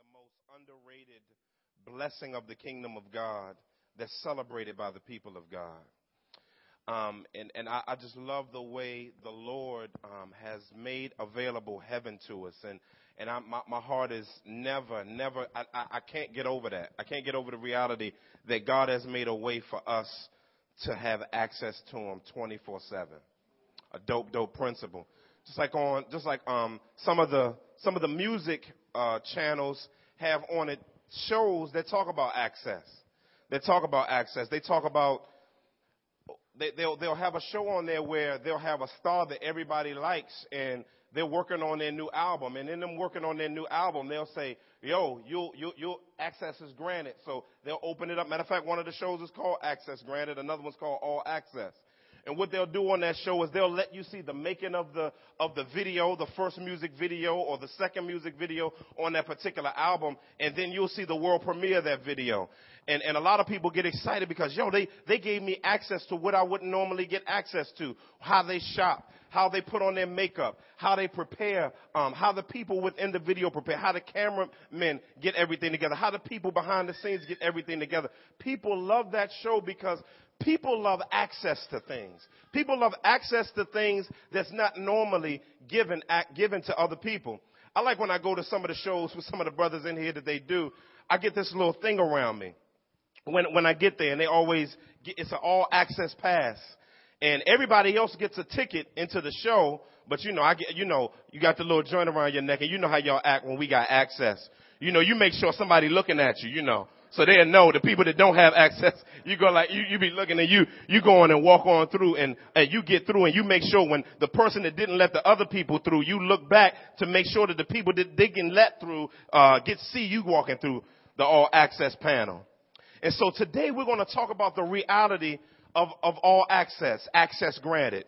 the most underrated blessing of the kingdom of God that's celebrated by the people of God. Um, and and I, I, just love the way the Lord um, has made available heaven to us. And and I, my, my heart is never, never, I, I, I can't get over that. I can't get over the reality that God has made a way for us to have access to Him 24 7. A dope, dope principle. Just like on, just like, um, some of the, some of the music, uh, channels have on it shows that talk about access. They talk about access. They talk about, they, they'll, they'll have a show on there where they'll have a star that everybody likes and they're working on their new album, and in them working on their new album, they'll say, "Yo, you you you access is granted." So they'll open it up. Matter of fact, one of the shows is called Access Granted. Another one's called All Access. And what they'll do on that show is they'll let you see the making of the of the video, the first music video or the second music video on that particular album, and then you'll see the world premiere of that video. And and a lot of people get excited because yo, they they gave me access to what I wouldn't normally get access to, how they shop, how they put on their makeup, how they prepare, um, how the people within the video prepare, how the cameramen get everything together, how the people behind the scenes get everything together. People love that show because people love access to things. People love access to things that's not normally given, given to other people. I like when I go to some of the shows with some of the brothers in here that they do, I get this little thing around me. When, when I get there and they always get, it's an all access pass and everybody else gets a ticket into the show, but you know, I get, you know, you got the little joint around your neck and you know how y'all act when we got access. You know, you make sure somebody looking at you, you know. So they'll know the people that don't have access, you go like, you, you be looking at you, you go on and walk on through and, and you get through and you make sure when the person that didn't let the other people through, you look back to make sure that the people that they can let through, uh, get see you walking through the all access panel. And so today we're going to talk about the reality of, of all access, access granted.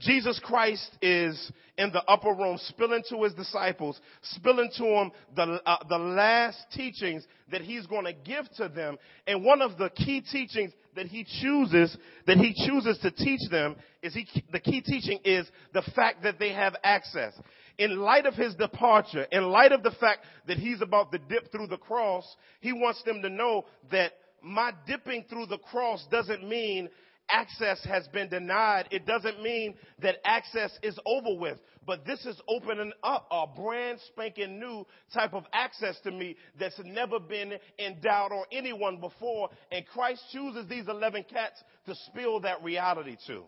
Jesus Christ is in the upper room, spilling to his disciples, spilling to them the, uh, the last teachings that he's going to give to them. And one of the key teachings that he chooses, that he chooses to teach them is he, the key teaching is the fact that they have access. In light of his departure, in light of the fact that he's about to dip through the cross, he wants them to know that my dipping through the cross doesn't mean access has been denied. It doesn't mean that access is over with. But this is opening up a brand spanking new type of access to me that's never been endowed on anyone before. And Christ chooses these 11 cats to spill that reality to.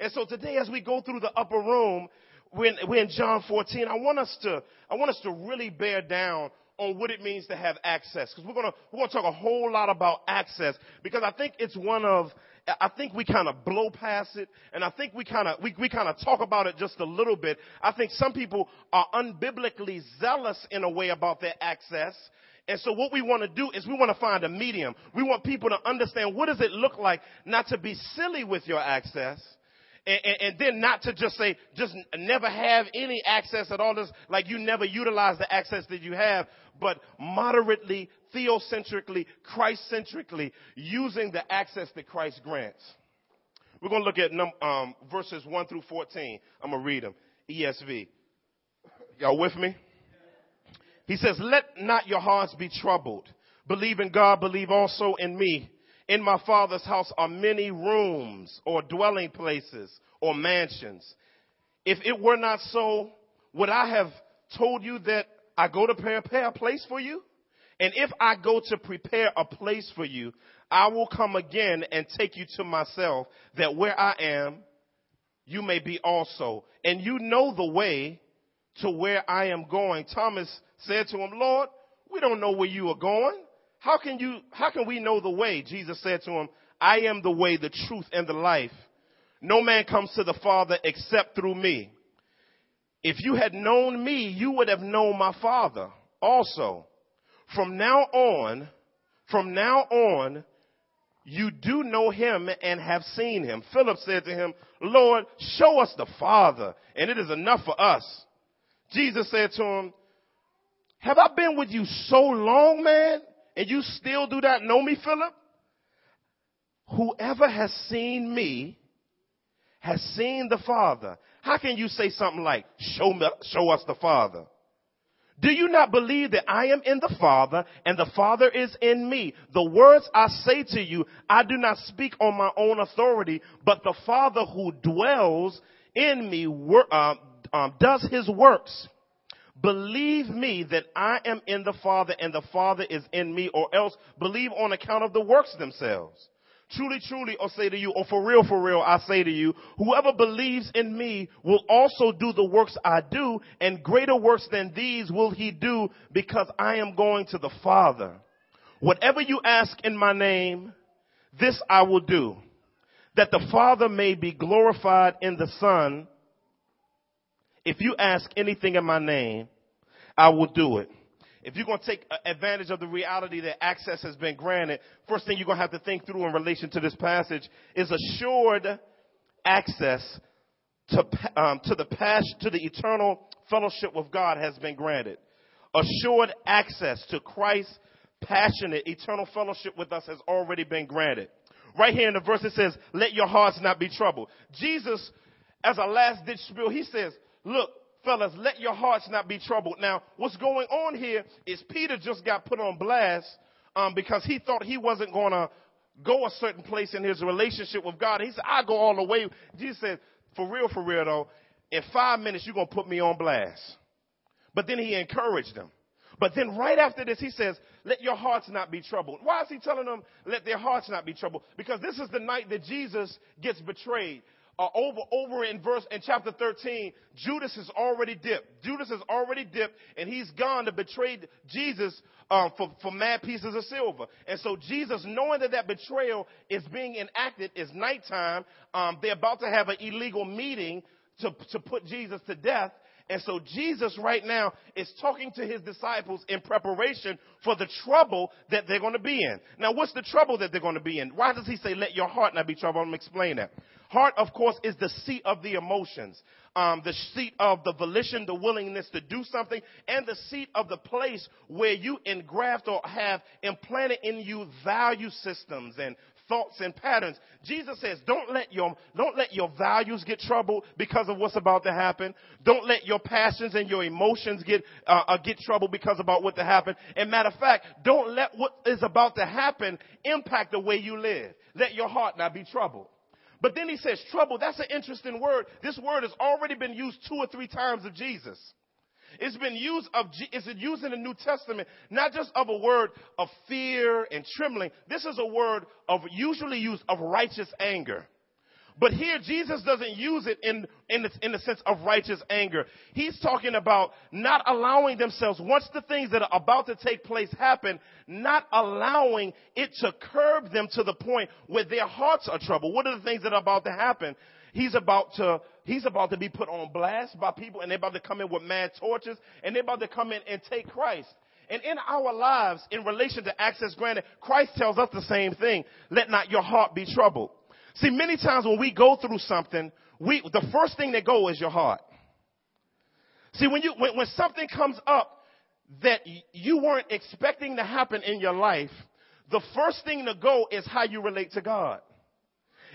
And so today as we go through the upper room, when we're in John 14, I want us to, I want us to really bear down on what it means to have access. Because we're gonna, we're gonna talk a whole lot about access because I think it's one of, I think we kind of blow past it and I think we kind of, we, we kind of talk about it just a little bit. I think some people are unbiblically zealous in a way about their access. And so what we want to do is we want to find a medium. We want people to understand what does it look like not to be silly with your access and, and, and, then not to just say, just never have any access at all. This, like you never utilize the access that you have, but moderately, theocentrically, Christ-centrically, using the access that Christ grants. We're going to look at num- um, verses 1 through 14. I'm going to read them. ESV. Y'all with me? He says, let not your hearts be troubled. Believe in God, believe also in me. In my father's house are many rooms or dwelling places or mansions. If it were not so, would I have told you that I go to prepare a place for you? And if I go to prepare a place for you, I will come again and take you to myself that where I am, you may be also. And you know the way to where I am going. Thomas said to him, Lord, we don't know where you are going. How can you, how can we know the way? Jesus said to him, I am the way, the truth, and the life. No man comes to the Father except through me. If you had known me, you would have known my Father also. From now on, from now on, you do know him and have seen him. Philip said to him, Lord, show us the Father, and it is enough for us. Jesus said to him, have I been with you so long, man? And you still do not know me, Philip? Whoever has seen me has seen the Father. How can you say something like, show, me, show us the Father? Do you not believe that I am in the Father and the Father is in me? The words I say to you, I do not speak on my own authority, but the Father who dwells in me uh, um, does his works. Believe me that I am in the Father and the Father is in me, or else believe on account of the works themselves. Truly, truly, I say to you, or for real, for real, I say to you, whoever believes in me will also do the works I do, and greater works than these will he do, because I am going to the Father. Whatever you ask in my name, this I will do, that the Father may be glorified in the Son. If you ask anything in my name, I will do it. If you're going to take advantage of the reality that access has been granted, first thing you're going to have to think through in relation to this passage is assured access to, um, to the past, to the eternal fellowship with God has been granted. Assured access to Christ's passionate eternal fellowship with us has already been granted. Right here in the verse it says, let your hearts not be troubled. Jesus, as a last ditch spiel, he says, look, fellas, let your hearts not be troubled. Now, what's going on here is Peter just got put on blast um, because he thought he wasn't going to go a certain place in his relationship with God. He said, I go all the way. Jesus said, for real, for real though, in five minutes you're going to put me on blast. But then he encouraged them. But then right after this, he says, let your hearts not be troubled. Why is he telling them, let their hearts not be troubled? Because this is the night that Jesus gets betrayed uh, over over in verse in chapter 13, Judas has already dipped. Judas has already dipped, and he's gone to betray Jesus um, for for mad pieces of silver. And so Jesus, knowing that that betrayal is being enacted, is nighttime. Um, they're about to have an illegal meeting to to put Jesus to death. And so Jesus right now is talking to his disciples in preparation for the trouble that they're going to be in. Now, what's the trouble that they're going to be in? Why does he say, let your heart not be troubled? I'm going to explain that. Heart, of course, is the seat of the emotions, um, the seat of the volition, the willingness to do something, and the seat of the place where you engraft or have implanted in you value systems and thoughts and patterns. Jesus says, don't let your, don't let your values get troubled because of what's about to happen. Don't let your passions and your emotions get, uh, uh, get troubled because about what to happen. And matter of fact, don't let what is about to happen impact the way you live. Let your heart not be troubled. But then he says trouble. That's an interesting word. This word has already been used two or three times of Jesus. It's been used of, it's used in the New Testament, not just of a word of fear and trembling. This is a word of usually used of righteous anger. But here Jesus doesn't use it in, in the, in the sense of righteous anger. He's talking about not allowing themselves, once the things that are about to take place happen, not allowing it to curb them to the point where their hearts are troubled. What are the things that are about to happen? He's about to, he's about to be put on blast by people and they're about to come in with mad torches and they're about to come in and take Christ. And in our lives, in relation to access granted, Christ tells us the same thing. Let not your heart be troubled. See, many times when we go through something, we, the first thing that go is your heart. See, when you, when, when something comes up that you weren't expecting to happen in your life, the first thing to go is how you relate to God.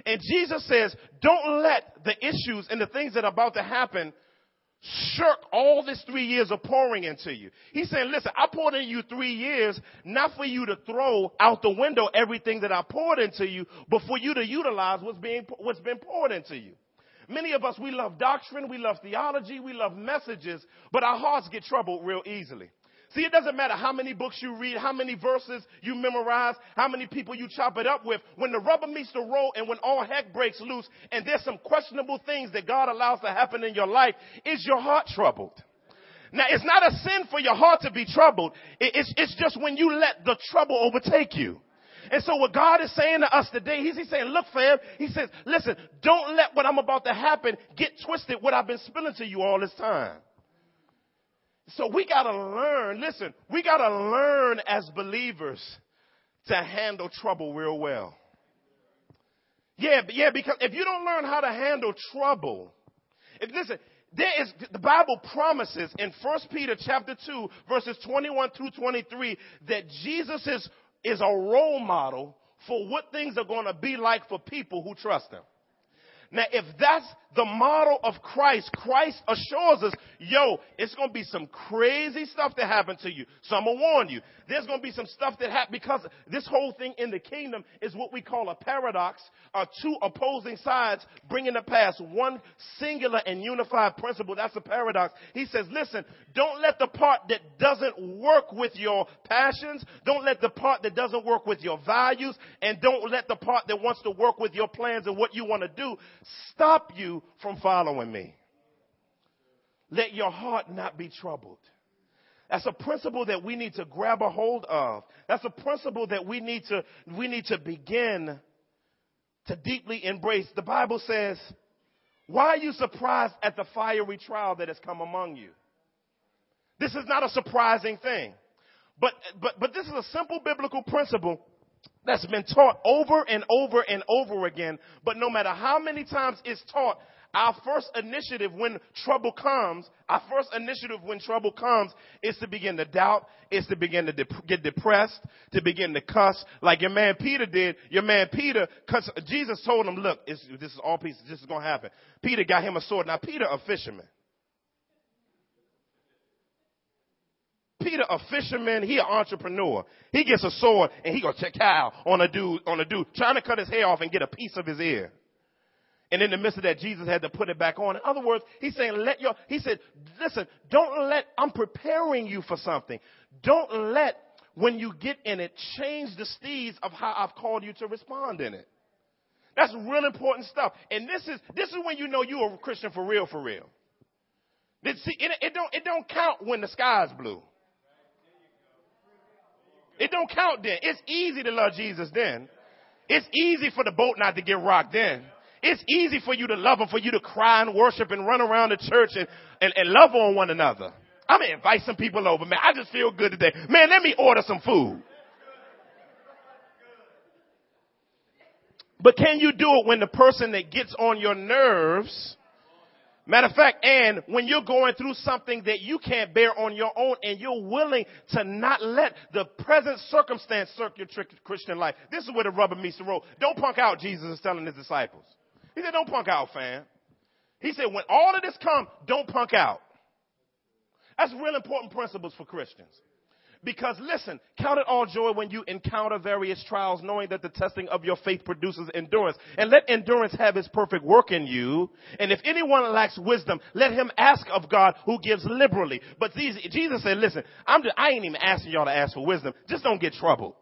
And Jesus says, don't let the issues and the things that are about to happen shirk all this three years of pouring into you. He's saying, listen, I poured into you three years, not for you to throw out the window everything that I poured into you, but for you to utilize what's being, what's been poured into you. Many of us, we love doctrine, we love theology, we love messages, but our hearts get troubled real easily. See, it doesn't matter how many books you read, how many verses you memorize, how many people you chop it up with. When the rubber meets the road and when all heck breaks loose and there's some questionable things that God allows to happen in your life, is your heart troubled? Now, it's not a sin for your heart to be troubled. It's, it's just when you let the trouble overtake you. And so what God is saying to us today, he's, he's saying, look fam, he says, listen, don't let what I'm about to happen get twisted what I've been spilling to you all this time. So we got to learn, listen, we got to learn as believers to handle trouble real well. Yeah, yeah, because if you don't learn how to handle trouble, if listen, there is the Bible promises in 1 Peter chapter 2 verses 21 through 23 that Jesus is is a role model for what things are going to be like for people who trust him. Now, if that's the model of Christ, Christ assures us, yo, it's going to be some crazy stuff that happen to you. So I'm going to warn you. There's going to be some stuff that happen because this whole thing in the kingdom is what we call a paradox, uh, two opposing sides bringing to pass one singular and unified principle. That's a paradox. He says, listen, don't let the part that doesn't work with your passions, don't let the part that doesn't work with your values, and don't let the part that wants to work with your plans and what you want to do stop you from following me. Let your heart not be troubled. That's a principle that we need to grab a hold of. That's a principle that we need to, we need to begin to deeply embrace. The Bible says, why are you surprised at the fiery trial that has come among you? This is not a surprising thing. But, but, but this is a simple biblical principle that's been taught over and over and over again. But no matter how many times it's taught, our first initiative when trouble comes, our first initiative when trouble comes is to begin to doubt, is to begin to dep- get depressed, to begin to cuss, like your man Peter did. Your man Peter, cause Jesus told him, look, this is all pieces, this is gonna happen. Peter got him a sword. Now Peter, a fisherman. Peter, a fisherman, he an entrepreneur. He gets a sword and he gonna check out on a dude, on a dude, trying to cut his hair off and get a piece of his ear. And in the midst of that, Jesus had to put it back on. In other words, he's saying, let your, he said, listen, don't let, I'm preparing you for something. Don't let, when you get in it, change the steeds of how I've called you to respond in it. That's real important stuff. And this is, this is when you know you're a Christian for real, for real. See, it, it don't, it don't count when the sky's blue. It don't count then. It's easy to love Jesus then. It's easy for the boat not to get rocked then. It's easy for you to love him, for you to cry and worship and run around the church and, and, and love on one another. I'm gonna invite some people over, man. I just feel good today. Man, let me order some food. But can you do it when the person that gets on your nerves, matter of fact, and when you're going through something that you can't bear on your own and you're willing to not let the present circumstance circle your Christian life. This is where the rubber meets the road. Don't punk out, Jesus is telling his disciples. He said, don't punk out, fam. He said, when all of this comes, don't punk out. That's real important principles for Christians. Because listen, count it all joy when you encounter various trials, knowing that the testing of your faith produces endurance. And let endurance have its perfect work in you. And if anyone lacks wisdom, let him ask of God who gives liberally. But Jesus said, listen, I'm just, I ain't even asking y'all to ask for wisdom. Just don't get troubled.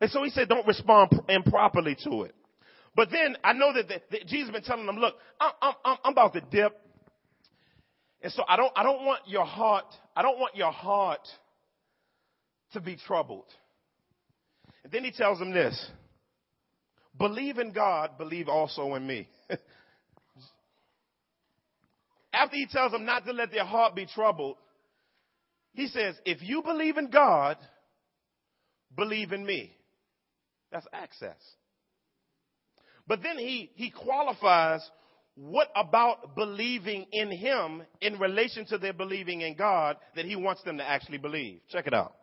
And so he said, don't respond improperly to it. But then I know that, the, that Jesus has been telling them, look, I'm, I'm, I'm about to dip. And so I don't, I don't want your heart, I don't want your heart to be troubled. And then he tells them this, believe in God, believe also in me. After he tells them not to let their heart be troubled, he says, if you believe in God, believe in me. That's access. But then he, he qualifies what about believing in him in relation to their believing in God that he wants them to actually believe. Check it out.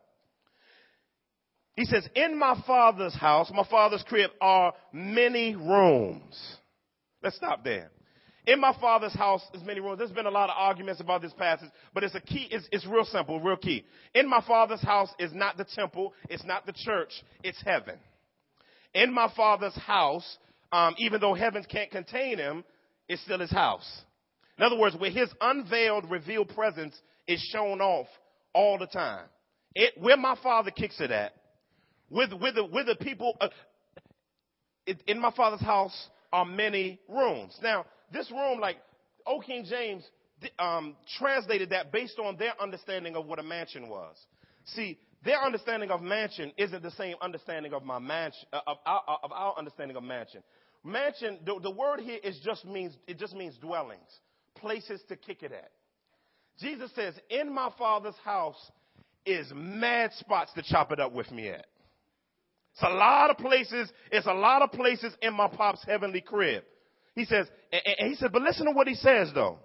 He says, in my father's house, my father's crib are many rooms. Let's stop there. In my father's house is many rooms. There's been a lot of arguments about this passage, but it's a key, it's, it's real simple, real key. In my father's house is not the temple, it's not the church, it's heaven in my father's house, um, even though heavens can't contain him, it's still his house. In other words, where his unveiled, revealed presence is shown off all the time. It, where my father kicks it at, with, with, the, with the people, uh, it, in my father's house are many rooms. Now, this room, like O. King James um, translated that based on their understanding of what a mansion was. See, their understanding of mansion isn't the same understanding of my mansion, uh, of, our, of our understanding of mansion. Mansion, the, the word here is just means, it just means dwellings, places to kick it at. Jesus says, in my father's house is mad spots to chop it up with me at. It's a lot of places, it's a lot of places in my pop's heavenly crib. He says, and, he said, but listen to what he says though.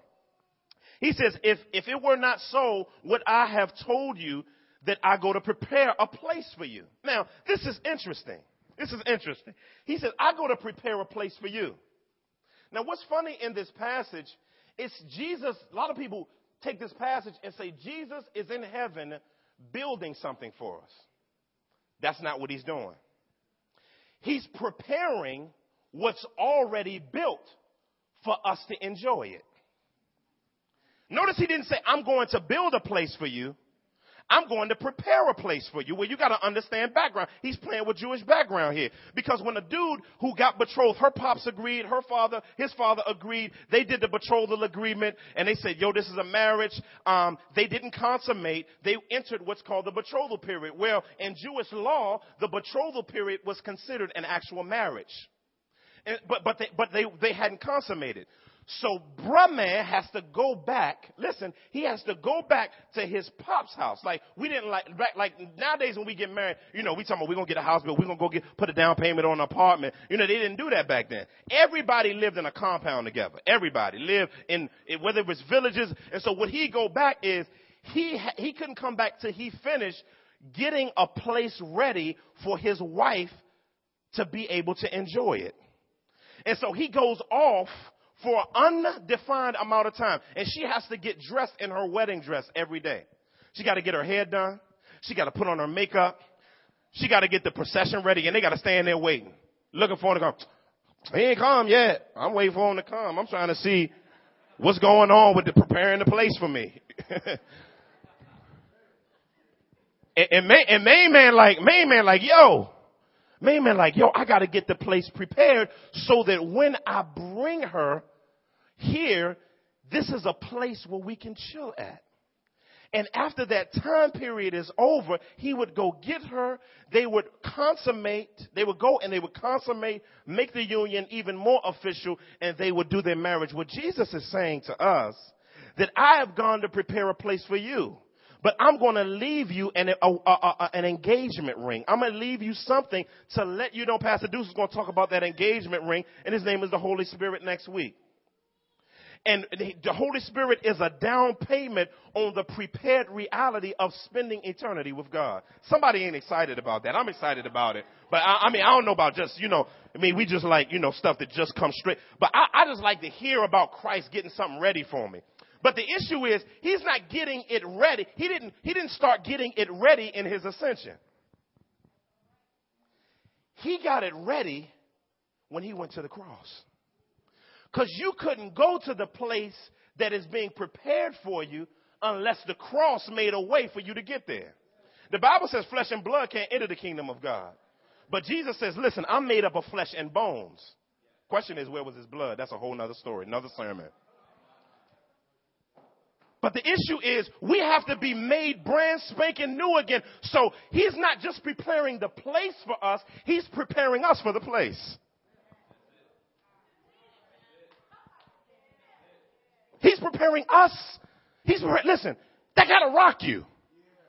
He says, if, if it were not so, would I have told you that I go to prepare a place for you. Now, this is interesting This is interesting. He said, I go to prepare a place for you. Now, what's funny in this passage is Jesus, a lot of people take this passage and say, Jesus is in heaven building something for us. That's not what he's doing. He's preparing what's already built for us to enjoy it. Notice he didn't say, I'm going to build a place for you. I'm going to prepare a place for you. Well, you got to understand background. He's playing with Jewish background here. Because when a dude who got betrothed, her pops agreed, her father, his father agreed, they did the betrothal agreement, and they said, yo, this is a marriage. Um, they didn't consummate. They entered what's called the betrothal period. Well, in Jewish law, the betrothal period was considered an actual marriage. And, but but they, but they, they hadn't consummated. So Brahman has to go back. Listen, he has to go back to his pop's house. Like we didn't like like nowadays when we get married, you know, we talking about we're gonna get a house bill, we're gonna go get put a down payment on an apartment. You know, they didn't do that back then. Everybody lived in a compound together. Everybody lived in whether it was villages. And so what he go back is he he couldn't come back till he finished getting a place ready for his wife to be able to enjoy it. And so he goes off for an undefined amount of time. And she has to get dressed in her wedding dress every day. She got to get her hair done. She got to put on her makeup. She got to get the procession ready and they got to stand there waiting, looking for him to come. He ain't come yet. I'm waiting for him to come. I'm trying to see what's going on with the preparing the place for me. and, and, main, and main man like, main man like, yo, main man like, yo, I got to get the place prepared so that when I bring her, here, this is a place where we can chill at. And after that time period is over, he would go get her. They would consummate, they would go and they would consummate, make the union even more official, and they would do their marriage. What Jesus is saying to us, that I have gone to prepare a place for you. But I'm going to leave you an, a, a, a, an engagement ring. I'm going to leave you something to let you know. Pastor Deuce is going to talk about that engagement ring, and his name is the Holy Spirit next week. And the Holy Spirit is a down payment on the prepared reality of spending eternity with God. Somebody ain't excited about that. I'm excited about it. But I, I mean, I don't know about just, you know, I mean, we just like, you know, stuff that just comes straight. But I, I just like to hear about Christ getting something ready for me. But the issue is, he's not getting it ready. He didn't, he didn't start getting it ready in his ascension. He got it ready when he went to the cross. Because you couldn't go to the place that is being prepared for you unless the cross made a way for you to get there. The Bible says flesh and blood can't enter the kingdom of God. But Jesus says, listen, I'm made up of flesh and bones. Question is, where was his blood? That's a whole nother story, another sermon. But the issue is we have to be made brand spanking new again. So he's not just preparing the place for us, he's preparing us for the place. He's preparing us. He's preparing, listen, that gotta rock you.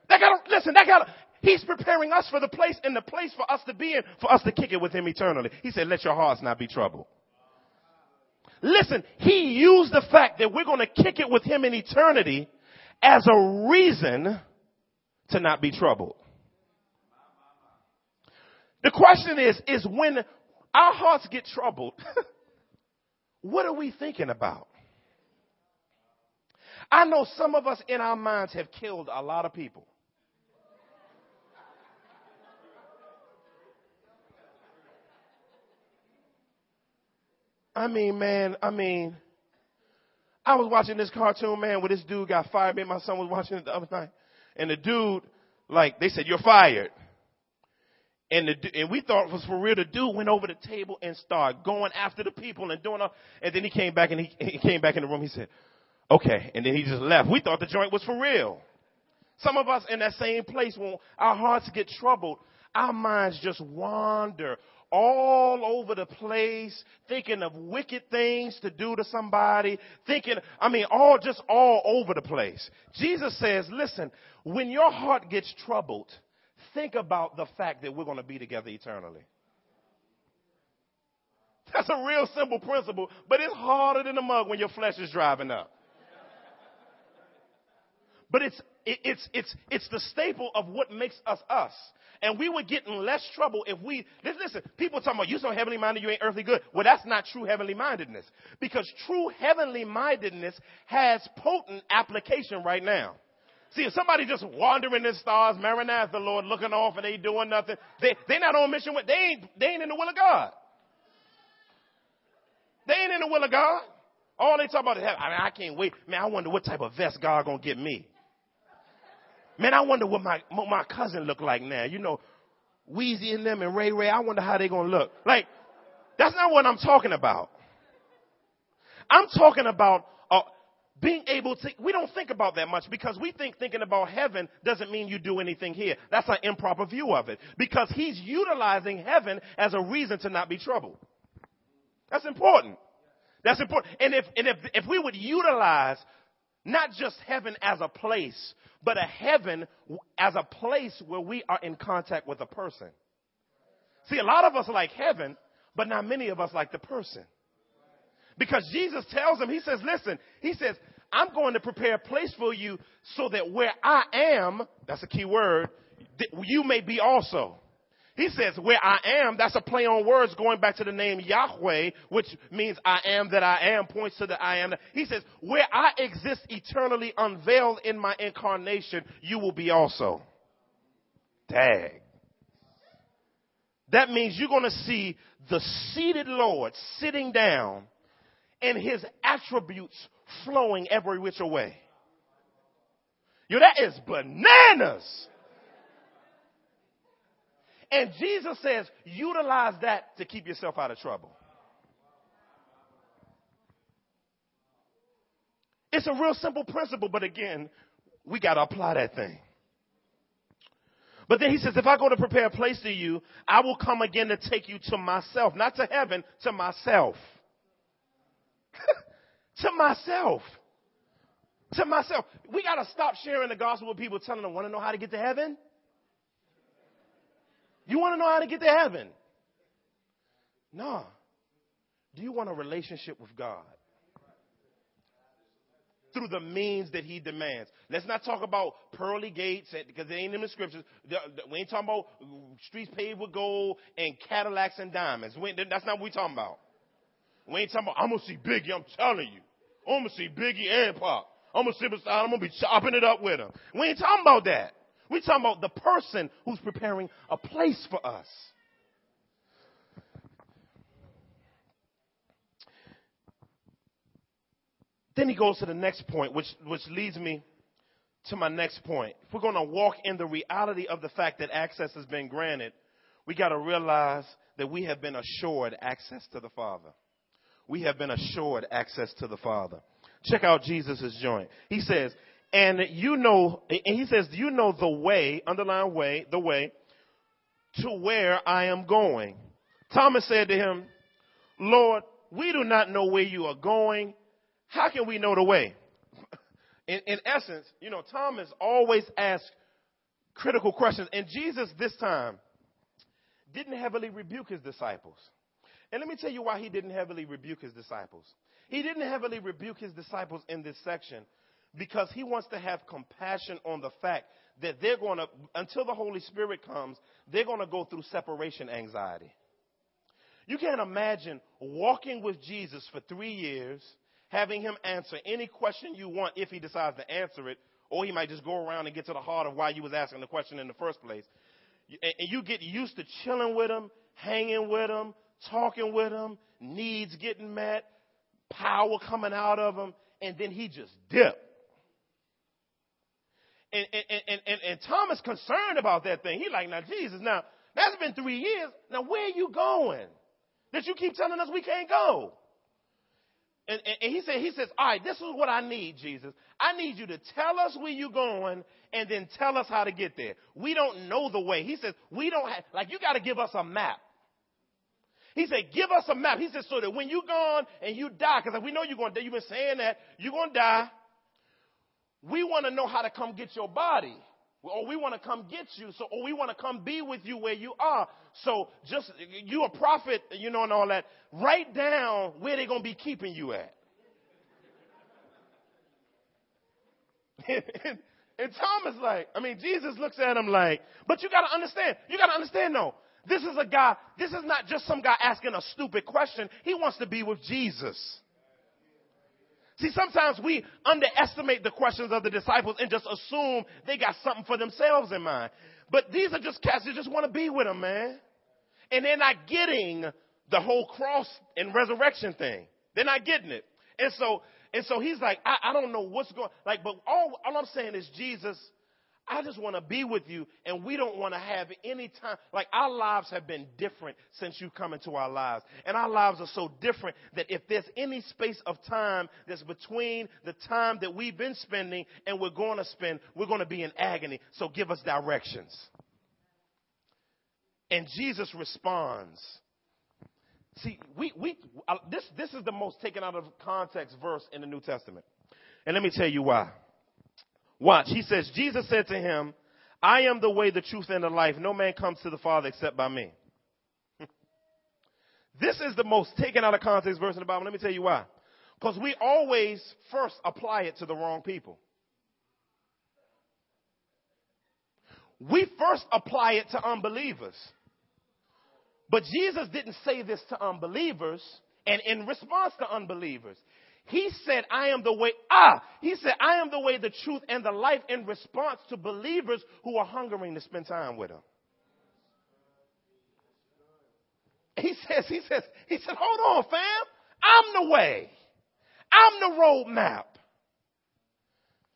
That gotta, listen, that gotta, he's preparing us for the place and the place for us to be in, for us to kick it with him eternally. He said, let your hearts not be troubled. Listen, he used the fact that we're going to kick it with him in eternity as a reason to not be troubled. The question is, is when our hearts get troubled, what are we thinking about? I know some of us in our minds have killed a lot of people. I mean, man, I mean, I was watching this cartoon, man, where this dude got fired. And my son was watching it the other night. And the dude, like, they said, you're fired. And the, and we thought it was for real. The dude went over the table and started going after the people and doing all, and then he came back and he, he came back in the room. He said, okay. And then he just left. We thought the joint was for real. Some of us in that same place when our hearts get troubled, our minds just wander all over the place, thinking of wicked things to do to somebody, thinking, I mean, all just all over the place. Jesus says, listen, when your heart gets troubled, think about the fact that we're going to be together eternally. That's a real simple principle, but it's harder than the mug when your flesh is driving up. But it's, it, it's, it's, it's the staple of what makes us us. And we would get in less trouble if we, listen, people talking about you so heavenly minded, you ain't earthly good. Well, that's not true heavenly mindedness. Because true heavenly mindedness has potent application right now. See, if somebody just wandering in stars, Maranatha, Lord, looking off and they doing nothing, they, they not on mission with, they ain't, they ain't in the will of God. They ain't in the will of God. All they talk about is heaven. I mean, I can't wait. Man, I wonder what type of vest God gonna get me. Man, I wonder what my what my cousin look like now. You know, Wheezy and them and Ray Ray. I wonder how they gonna look. Like, that's not what I'm talking about. I'm talking about uh, being able to. We don't think about that much because we think thinking about heaven doesn't mean you do anything here. That's an improper view of it because He's utilizing heaven as a reason to not be troubled. That's important. That's important. And if and if if we would utilize not just heaven as a place, but a heaven as a place where we are in contact with a person. See, a lot of us like heaven, but not many of us like the person. Because Jesus tells them, He says, listen, He says, I'm going to prepare a place for you so that where I am, that's a key word, you may be also. He says, where I am, that's a play on words going back to the name Yahweh, which means I am that I am, points to the I am. He says, where I exist eternally unveiled in my incarnation, you will be also. Dag. That means you're going to see the seated Lord sitting down and his attributes flowing every which way. Yo, that is bananas. And Jesus says, utilize that to keep yourself out of trouble. It's a real simple principle, but again, we got to apply that thing. But then he says, if I go to prepare a place for you, I will come again to take you to myself, not to heaven, to myself. to myself. To myself. We got to stop sharing the gospel with people telling them, want to know how to get to heaven? You want to know how to get to heaven? No. Do you want a relationship with God? Through the means that He demands. Let's not talk about pearly gates because it ain't in the scriptures. We ain't talking about streets paved with gold and Cadillacs and diamonds. that's not what we talking about. We ain't talking about, I'm going to see Biggie, I'm telling you. I'm going to see Biggie and Pac. I'm going to sit beside him, I'm going to be chopping it up with him. We ain't talking about that. We're talking about the person who's preparing a place for us. Then he goes to the next point, which, which leads me to my next point. If we're going to walk in the reality of the fact that access has been granted, we got to realize that we have been assured access to the Father. We have been assured access to the Father. Check out Jesus' joint. He says, and you know, and he says, you know the way, underline way, the way to where I am going. Thomas said to him, Lord, we do not know where you are going. How can we know the way? in, in essence, you know, Thomas always asks critical questions. And Jesus this time didn't heavily rebuke his disciples. And let me tell you why he didn't heavily rebuke his disciples. He didn't heavily rebuke his disciples in this section because he wants to have compassion on the fact that they're going to, until the Holy Spirit comes, they're going to go through separation anxiety. You can't imagine walking with Jesus for three years, having him answer any question you want if he decides to answer it, or he might just go around and get to the heart of why you was asking the question in the first place. And you get used to chilling with him, hanging with him, talking with him, needs getting met, power coming out of him, and then he just dipped. And, and, and, and, Thomas concerned about that thing. He like, now Jesus, now that's been three years. Now where are you going? That you keep telling us we can't go. And, and, and, he said, he says, all right, this is what I need, Jesus. I need you to tell us where you're going and then tell us how to get there. We don't know the way. He says, we don't have, like, you got to give us a map. He said, give us a map. He said, so that when you're gone and you die, because we know you're going to die, you've been saying that, you're going to die. We want to know how to come get your body. Or we want to come get you. So, or we want to come be with you where you are. So just, you a prophet, you know, and all that. Write down where they're going to be keeping you at. And Thomas like, I mean, Jesus looks at him like, but you gotta understand, you gotta understand though, this is a guy, this is not just some guy asking a stupid question. He wants to be with Jesus. See, sometimes we underestimate the questions of the disciples and just assume they got something for themselves in mind. But these are just cats that just want to be with him, man. And they're not getting the whole cross and resurrection thing. They're not getting it. And so, and so he's like, I, I don't know what's going, like, but all, all I'm saying is Jesus, I just want to be with you and we don't want to have any time. Like our lives have been different since you come into our lives. And our lives are so different that if there's any space of time that's between the time that we've been spending and we're going to spend, we're going to be in agony. So give us directions. And Jesus responds. See, we, we, uh, this, this is the most taken out of context verse in the New Testament. And let me tell you why. Watch. He says, Jesus said to him, I am the way, the truth, and the life. No man comes to the Father except by me. this is the most taken out of context verse in the Bible. Let me tell you why. Because we always first apply it to the wrong people. We first apply it to unbelievers. But Jesus didn't say this to unbelievers and in response to unbelievers. He said, I am the way. Ah, he said, I am the way, the truth, and the life in response to believers who are hungering to spend time with him. He says, he says, he said, hold on, fam. I'm the way. I'm the roadmap.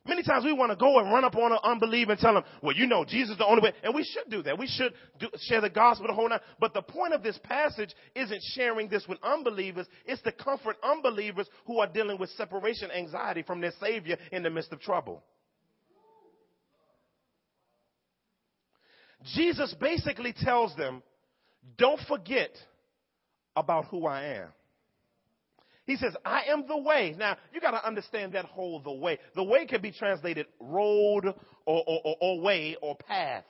Many times we want to go and run up on an unbeliever and tell them, well, you know, Jesus is the only way. And we should do that. We should do, share the gospel the whole night. But the point of this passage isn't sharing this with unbelievers. It's to comfort unbelievers who are dealing with separation anxiety from their Savior in the midst of trouble. Jesus basically tells them, don't forget about who I am. He says, I am the way. Now, you got to understand that whole the way. The way can be translated road or, or, or, or way or path.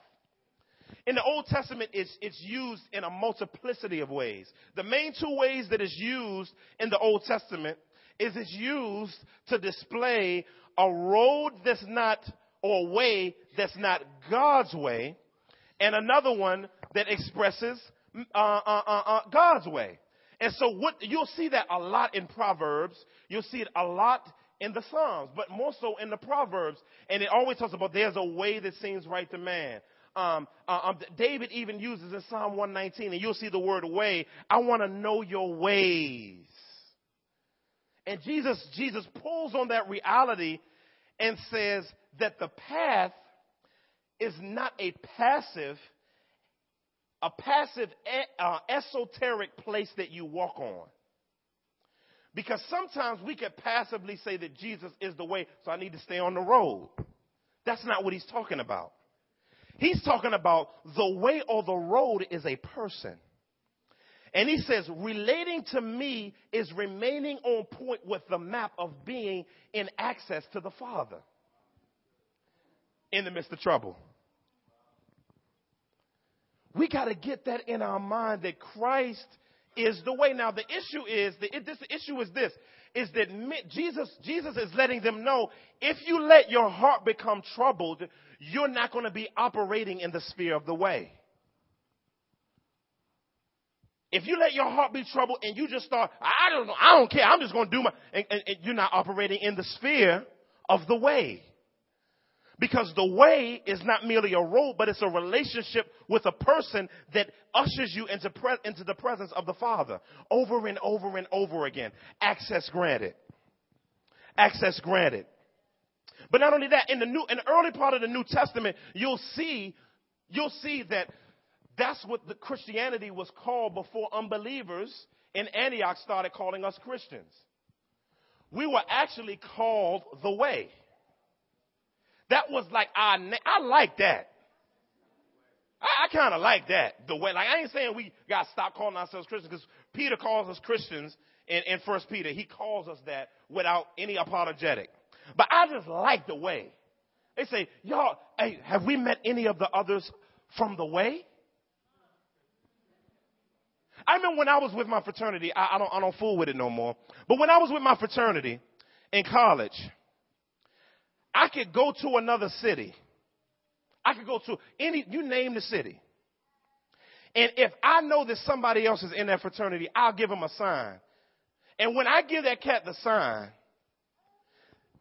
In the Old Testament, it's, it's used in a multiplicity of ways. The main two ways that it's used in the Old Testament is it's used to display a road that's not, or way that's not God's way, and another one that expresses uh, uh, uh, uh God's way. And so what you'll see that a lot in Proverbs. You'll see it a lot in the Psalms, but more so in the Proverbs. And it always talks about there's a way that seems right to man. Um, uh, um, David even uses in Psalm 119, and you'll see the word way. I want to know your ways. And Jesus, Jesus pulls on that reality and says that the path is not a passive a passive, uh, esoteric place that you walk on. Because sometimes we could passively say that Jesus is the way, so I need to stay on the road. That's not what he's talking about. He's talking about the way or the road is a person. And he says, relating to me is remaining on point with the map of being in access to the Father in the midst of trouble. We got to get that in our mind that Christ is the way. Now the issue is the, this issue is this is that Jesus Jesus is letting them know if you let your heart become troubled, you're not going to be operating in the sphere of the way. If you let your heart be troubled and you just start, I don't know, I don't care, I'm just going to do my, and, and, and you're not operating in the sphere of the way. Because the way is not merely a road, but it's a relationship with a person that ushers you into, pre- into the presence of the Father over and over and over again. Access granted. Access granted. But not only that, in the new, in the early part of the New Testament, you'll see, you'll see that that's what the Christianity was called before unbelievers in Antioch started calling us Christians. We were actually called the way. That was like our, I like that. I, I kind of like that. The way, like I ain't saying we got to stop calling ourselves Christians because Peter calls us Christians in, in First Peter. He calls us that without any apologetic. But I just like the way. They say, y'all, hey, have we met any of the others from the way? I remember when I was with my fraternity, I, I, don't, I don't fool with it no more. But when I was with my fraternity in college, I could go to another city. I could go to any, you name the city. And if I know that somebody else is in that fraternity, I'll give them a sign. And when I give that cat the sign,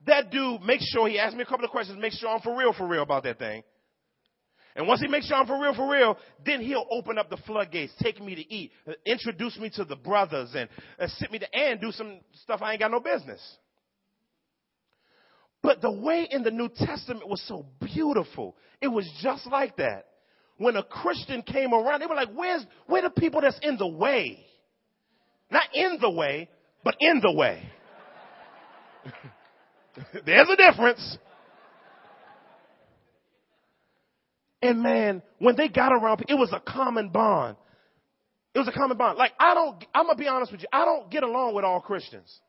that dude makes sure he asks me a couple of questions, make sure I'm for real, for real about that thing. And once he makes sure I'm for real, for real, then he'll open up the floodgates, take me to eat, introduce me to the brothers, and uh, sit me to and do some stuff I ain't got no business. But the way in the New Testament was so beautiful. It was just like that. When a Christian came around, they were like, where's, where the people that's in the way? Not in the way, but in the way. There's a difference. And man, when they got around, it was a common bond. It was a common bond. Like, I don't, I'm gonna be honest with you, I don't get along with all Christians.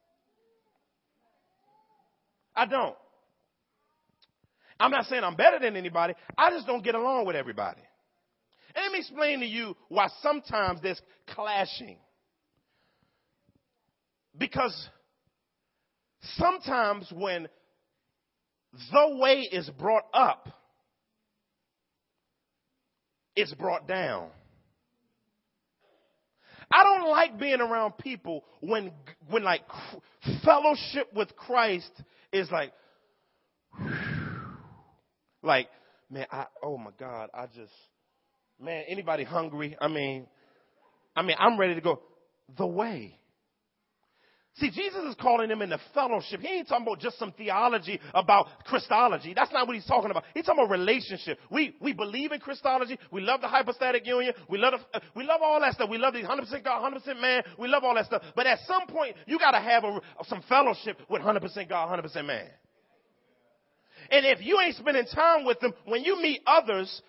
I don't. I'm not saying I'm better than anybody, I just don't get along with everybody. And let me explain to you why sometimes there's clashing. Because sometimes when the way is brought up, it's brought down. I don't like being around people when, when like fellowship with Christ is like, like, man, I, oh my God, I just, man, anybody hungry? I mean, I mean, I'm ready to go the way. See, Jesus is calling them into fellowship. He ain't talking about just some theology about Christology. That's not what he's talking about. He's talking about relationship. We, we believe in Christology. We love the hypostatic union. We love, the, we love all that stuff. We love the 100% God, 100% man. We love all that stuff. But at some point, you gotta have a, some fellowship with 100% God, 100% man. And if you ain't spending time with them, when you meet others,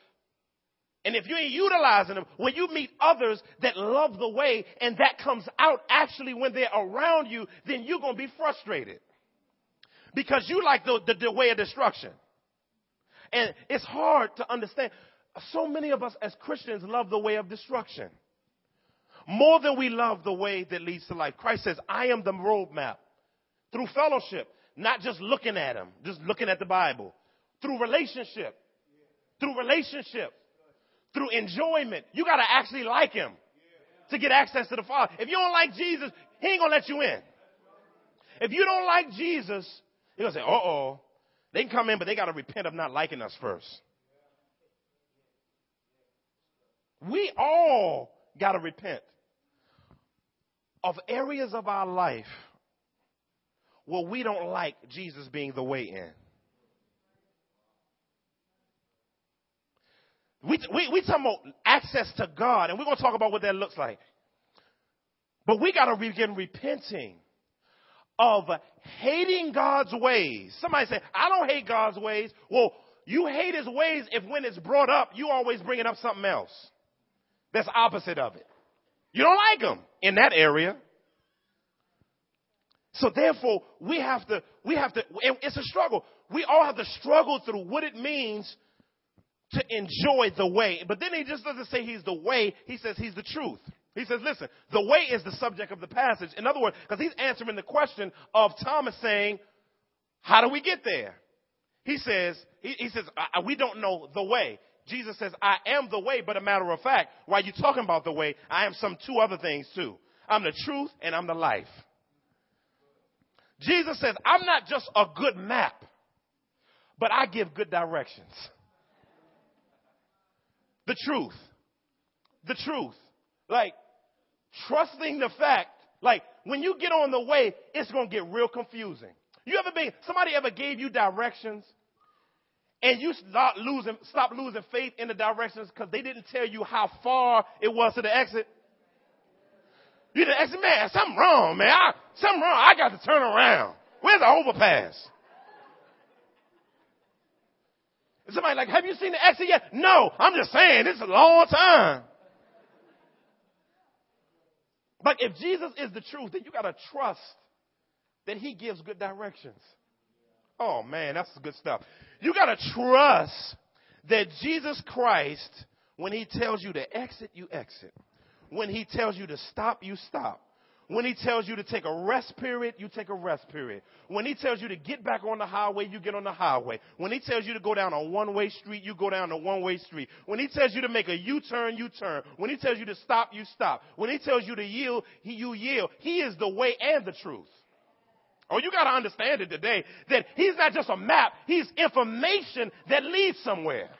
and if you ain't utilizing them, when you meet others that love the way and that comes out actually when they're around you, then you're going to be frustrated. Because you like the, the, the way of destruction. And it's hard to understand. So many of us as Christians love the way of destruction. More than we love the way that leads to life. Christ says, I am the roadmap. Through fellowship, not just looking at him, just looking at the Bible. Through relationship. Through relationship through enjoyment. You got to actually like him to get access to the Father. If you don't like Jesus, he ain't going to let you in. If you don't like Jesus, he's going to say, uh oh. They can come in, but they got to repent of not liking us first. We all got to repent of areas of our life where we don't like Jesus being the way in. We, we, we talking about access to God, and we're going to talk about what that looks like. But we got to begin repenting of hating God's ways. Somebody say, I don't hate God's ways. Well, you hate his ways if when it's brought up, you always bringing up something else that's opposite of it. You don't like him in that area. So therefore, we have to, we have to, it's a struggle. We all have to struggle through what it means to enjoy the way. But then he just doesn't say he's the way, he says he's the truth. He says, listen, the way is the subject of the passage. In other words, because he's answering the question of Thomas saying, how do we get there? He says, he, he says, we don't know the way. Jesus says, I am the way, but a matter of fact, while you're talking about the way, I am some two other things too. I'm the truth and I'm the life. Jesus says, I'm not just a good map, but I give good directions. The truth. The truth. Like, trusting the fact, like, when you get on the way, it's going to get real confusing. You ever been, somebody ever gave you directions and you start losing, stop losing faith in the directions because they didn't tell you how far it was to the exit? You the exit, man, something wrong, man. I, something wrong. I got to turn around. Where's the overpass? Somebody like, have you seen the exit yet? No, I'm just saying, it's a long time. But if Jesus is the truth, then you gotta trust that he gives good directions. Oh man, that's good stuff. You gotta trust that Jesus Christ, when he tells you to exit, you exit. When he tells you to stop, you stop. When he tells you to take a rest period, you take a rest period. When he tells you to get back on the highway, you get on the highway. When he tells you to go down a one-way street, you go down a one-way street. When he tells you to make a U-turn, you turn. When he tells you to stop, you stop. When he tells you to yield, he, you yield. He is the way and the truth. Oh, you gotta understand it today that he's not just a map, he's information that leads somewhere.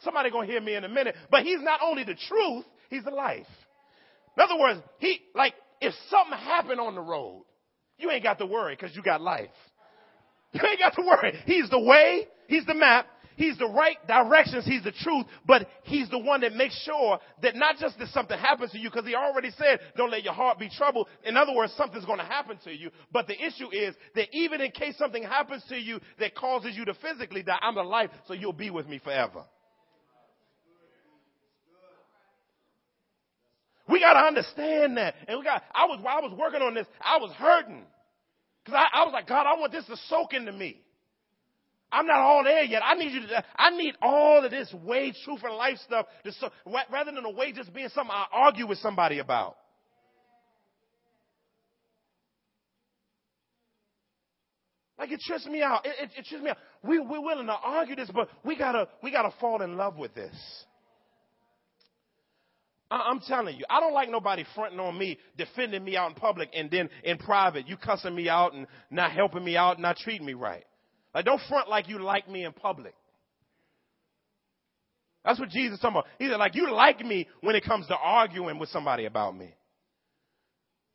Somebody gonna hear me in a minute, but he's not only the truth, he's the life. In other words, he, like, if something happened on the road, you ain't got to worry because you got life. You ain't got to worry. He's the way, he's the map, he's the right directions, he's the truth, but he's the one that makes sure that not just that something happens to you, because he already said, don't let your heart be troubled. In other words, something's going to happen to you. But the issue is that even in case something happens to you that causes you to physically die, I'm the life, so you'll be with me forever. We got to understand that. And we got, I was, while I was working on this, I was hurting. Cause I, I was like, God, I want this to soak into me. I'm not all there yet. I need you to, I need all of this way, truth, and life stuff to so, rather than a way just being something I argue with somebody about. Like it trips me out. It, it, it trips me out. We, we're willing to argue this, but we gotta, we gotta fall in love with this. I'm telling you, I don't like nobody fronting on me, defending me out in public, and then in private, you cussing me out and not helping me out, not treating me right. Like, don't front like you like me in public. That's what Jesus is talking about. He said, like, you like me when it comes to arguing with somebody about me.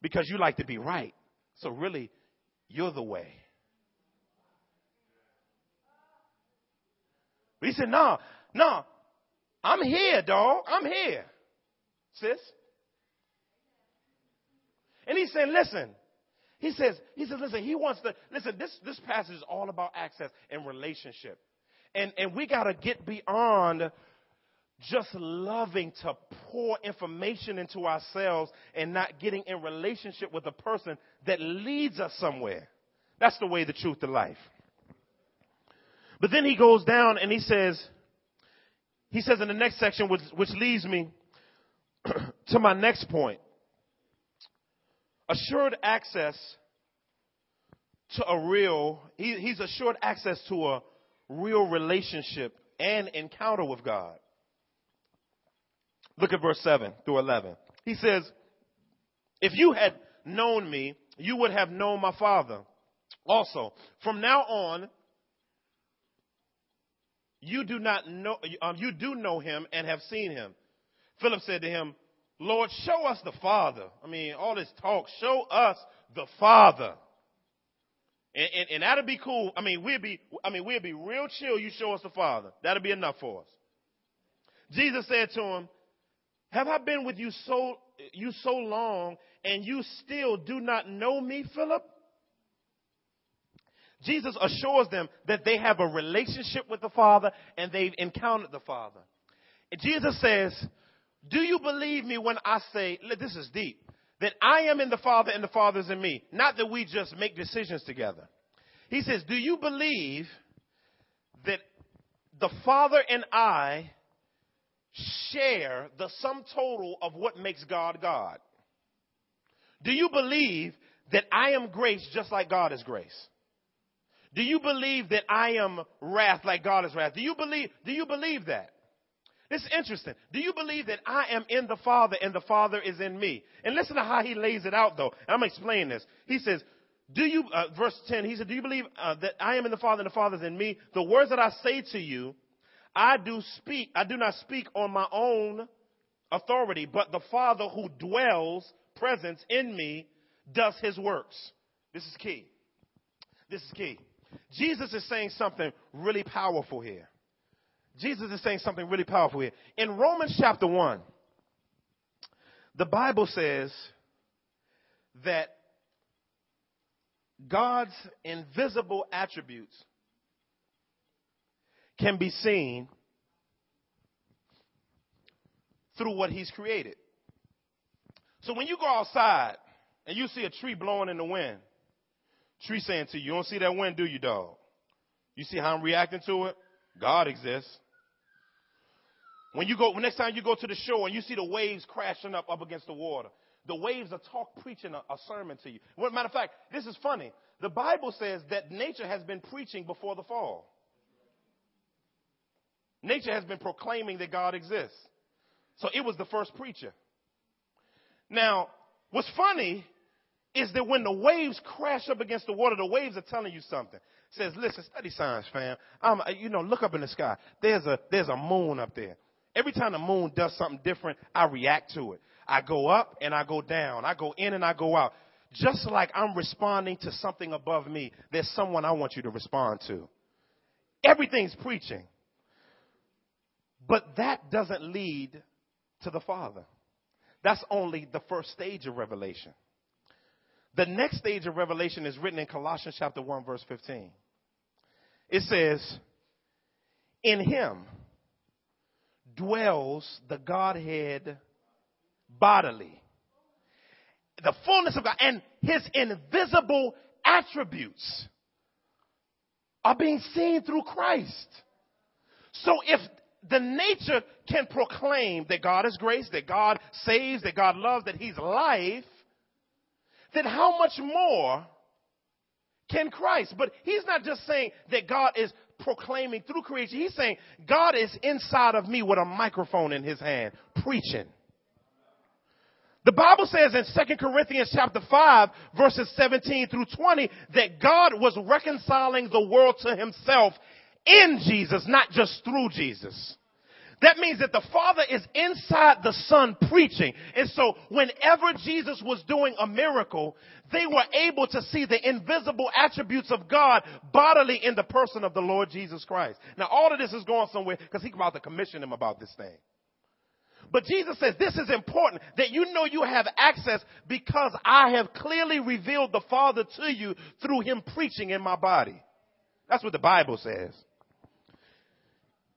Because you like to be right. So really, you're the way. But he said, no, no, I'm here, dog. I'm here sis. And he's saying, listen. He says, he says, listen, he wants to, listen, this, this passage is all about access and relationship. And, and we got to get beyond just loving to pour information into ourselves and not getting in relationship with a person that leads us somewhere. That's the way, the truth, to life. But then he goes down and he says, he says in the next section, which, which leads me to my next point. Assured access to a real, he, he's assured access to a real relationship and encounter with God. Look at verse 7 through 11. He says, If you had known me, you would have known my Father. Also, from now on, you do not know, um, you do know him and have seen him. Philip said to him, Lord, show us the Father. I mean, all this talk, show us the Father. And, and, and that'll be cool. I mean, we'll be, I mean, we'll be real chill. You show us the Father. That'll be enough for us. Jesus said to him, have I been with you so, you so long and you still do not know me, Philip? Jesus assures them that they have a relationship with the Father and they've encountered the Father. Jesus says, do you believe me when I say, this is deep, that I am in the Father and the Father is in me? Not that we just make decisions together. He says, do you believe that the Father and I share the sum total of what makes God God? Do you believe that I am grace just like God is grace? Do you believe that I am wrath like God is wrath? Do you believe, do you believe that? It's interesting. Do you believe that I am in the Father and the Father is in me? And listen to how he lays it out though. I'm explaining this. He says, do you, uh, verse 10, he said, do you believe uh, that I am in the Father and the Father is in me? The words that I say to you, I do speak, I do not speak on my own authority, but the Father who dwells, presence in me, does his works. This is key. This is key. Jesus is saying something really powerful here. Jesus is saying something really powerful here. In Romans chapter 1, the Bible says that God's invisible attributes can be seen through what He's created. So when you go outside and you see a tree blowing in the wind, tree saying to you, you don't see that wind, do you, dog? You see how I'm reacting to it? God exists. When you go, next time you go to the shore and you see the waves crashing up up against the water, The waves are talk preaching a, a sermon to you. Well, matter of fact, this is funny. The Bible says that nature has been preaching before the fall. Nature has been proclaiming that God exists. So it was the first preacher. Now, what's funny is that when the waves crash up against the water, the waves are telling you something. It says, listen, study science, fam. Um, you know, look up in the sky. There's a, there's a moon up there. Every time the moon does something different, I react to it. I go up and I go down. I go in and I go out. Just like I'm responding to something above me, there's someone I want you to respond to. Everything's preaching. But that doesn't lead to the Father. That's only the first stage of revelation. The next stage of revelation is written in Colossians chapter 1 verse 15. It says, in him dwells the Godhead bodily. The fullness of God and his invisible attributes are being seen through Christ. So if the nature can proclaim that God is grace, that God saves, that God loves, that He's life, then how much more can Christ? But He's not just saying that God is proclaiming through creation. He's saying God is inside of me with a microphone in His hand, preaching. The Bible says in 2 Corinthians chapter 5 verses 17 through 20 that God was reconciling the world to himself in Jesus, not just through Jesus. That means that the Father is inside the Son preaching. And so whenever Jesus was doing a miracle, they were able to see the invisible attributes of God bodily in the person of the Lord Jesus Christ. Now all of this is going somewhere because he's about to commission him about this thing. But Jesus says this is important that you know you have access because I have clearly revealed the Father to you through him preaching in my body. That's what the Bible says.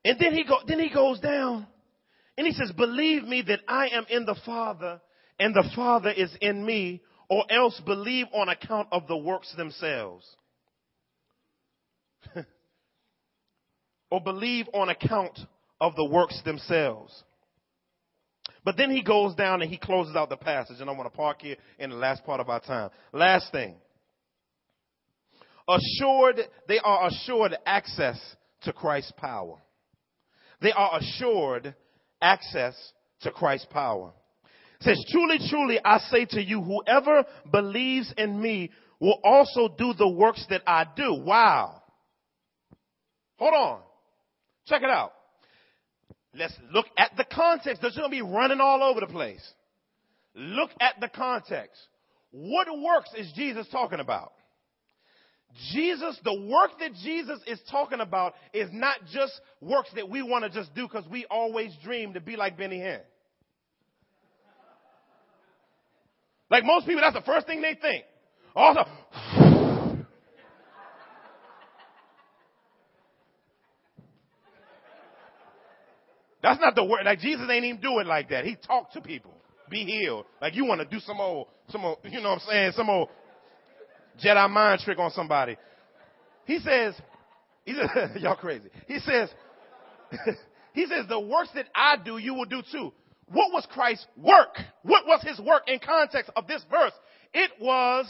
And then he go, then he goes down and he says, believe me that I am in the Father and the Father is in me or else believe on account of the works themselves. or believe on account of the works themselves. But then he goes down and he closes out the passage, and I want to park here in the last part of our time. Last thing. Assured, they are assured access to Christ's power. They are assured access to Christ's power. It says, truly, truly, I say to you, whoever believes in me will also do the works that I do. Wow. Hold on. Check it out. Let's look at the context. There's going to be running all over the place. Look at the context. What works is Jesus talking about? Jesus, the work that Jesus is talking about is not just works that we want to just do because we always dream to be like Benny Hinn. Like most people, that's the first thing they think. Also, that's not the word. Like Jesus ain't even do it like that. He talked to people. Be healed. Like you want to do some old, some old, you know what I'm saying? Some old Jedi mind trick on somebody. He says, he says y'all crazy. He says, he says, the works that I do, you will do too. What was Christ's work? What was his work in context of this verse? It was